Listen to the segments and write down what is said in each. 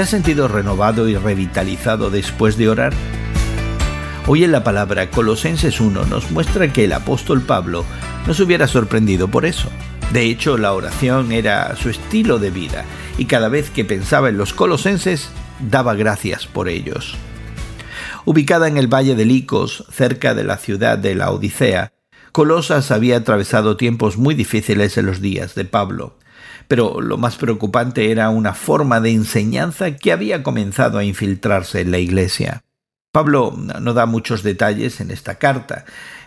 ¿Te has sentido renovado y revitalizado después de orar? Hoy en la palabra Colosenses 1 nos muestra que el apóstol Pablo no se hubiera sorprendido por eso. De hecho, la oración era su estilo de vida y cada vez que pensaba en los colosenses, daba gracias por ellos. Ubicada en el valle de Licos, cerca de la ciudad de la Odisea, Colosas había atravesado tiempos muy difíciles en los días de Pablo. Pero lo más preocupante era una forma de enseñanza que había comenzado a infiltrarse en la iglesia. Pablo no da muchos detalles en esta carta,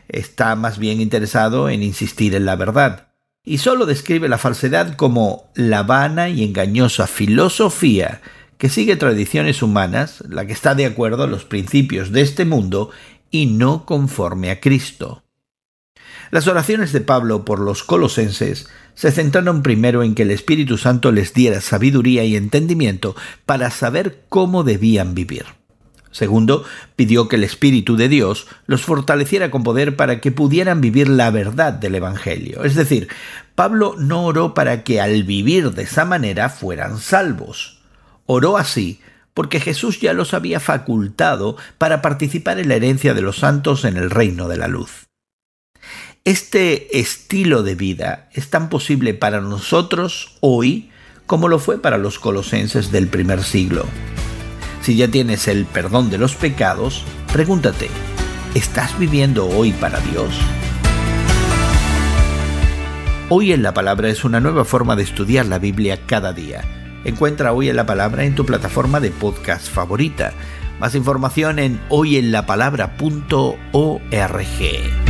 está más bien interesado en insistir en la verdad, y solo describe la falsedad como la vana y engañosa filosofía que sigue tradiciones humanas, la que está de acuerdo a los principios de este mundo y no conforme a Cristo. Las oraciones de Pablo por los colosenses se centraron primero en que el Espíritu Santo les diera sabiduría y entendimiento para saber cómo debían vivir. Segundo, pidió que el Espíritu de Dios los fortaleciera con poder para que pudieran vivir la verdad del Evangelio. Es decir, Pablo no oró para que al vivir de esa manera fueran salvos. Oró así porque Jesús ya los había facultado para participar en la herencia de los santos en el reino de la luz. Este estilo de vida es tan posible para nosotros hoy como lo fue para los colosenses del primer siglo. Si ya tienes el perdón de los pecados, pregúntate, ¿estás viviendo hoy para Dios? Hoy en la palabra es una nueva forma de estudiar la Biblia cada día. Encuentra Hoy en la palabra en tu plataforma de podcast favorita. Más información en hoyenlapalabra.org.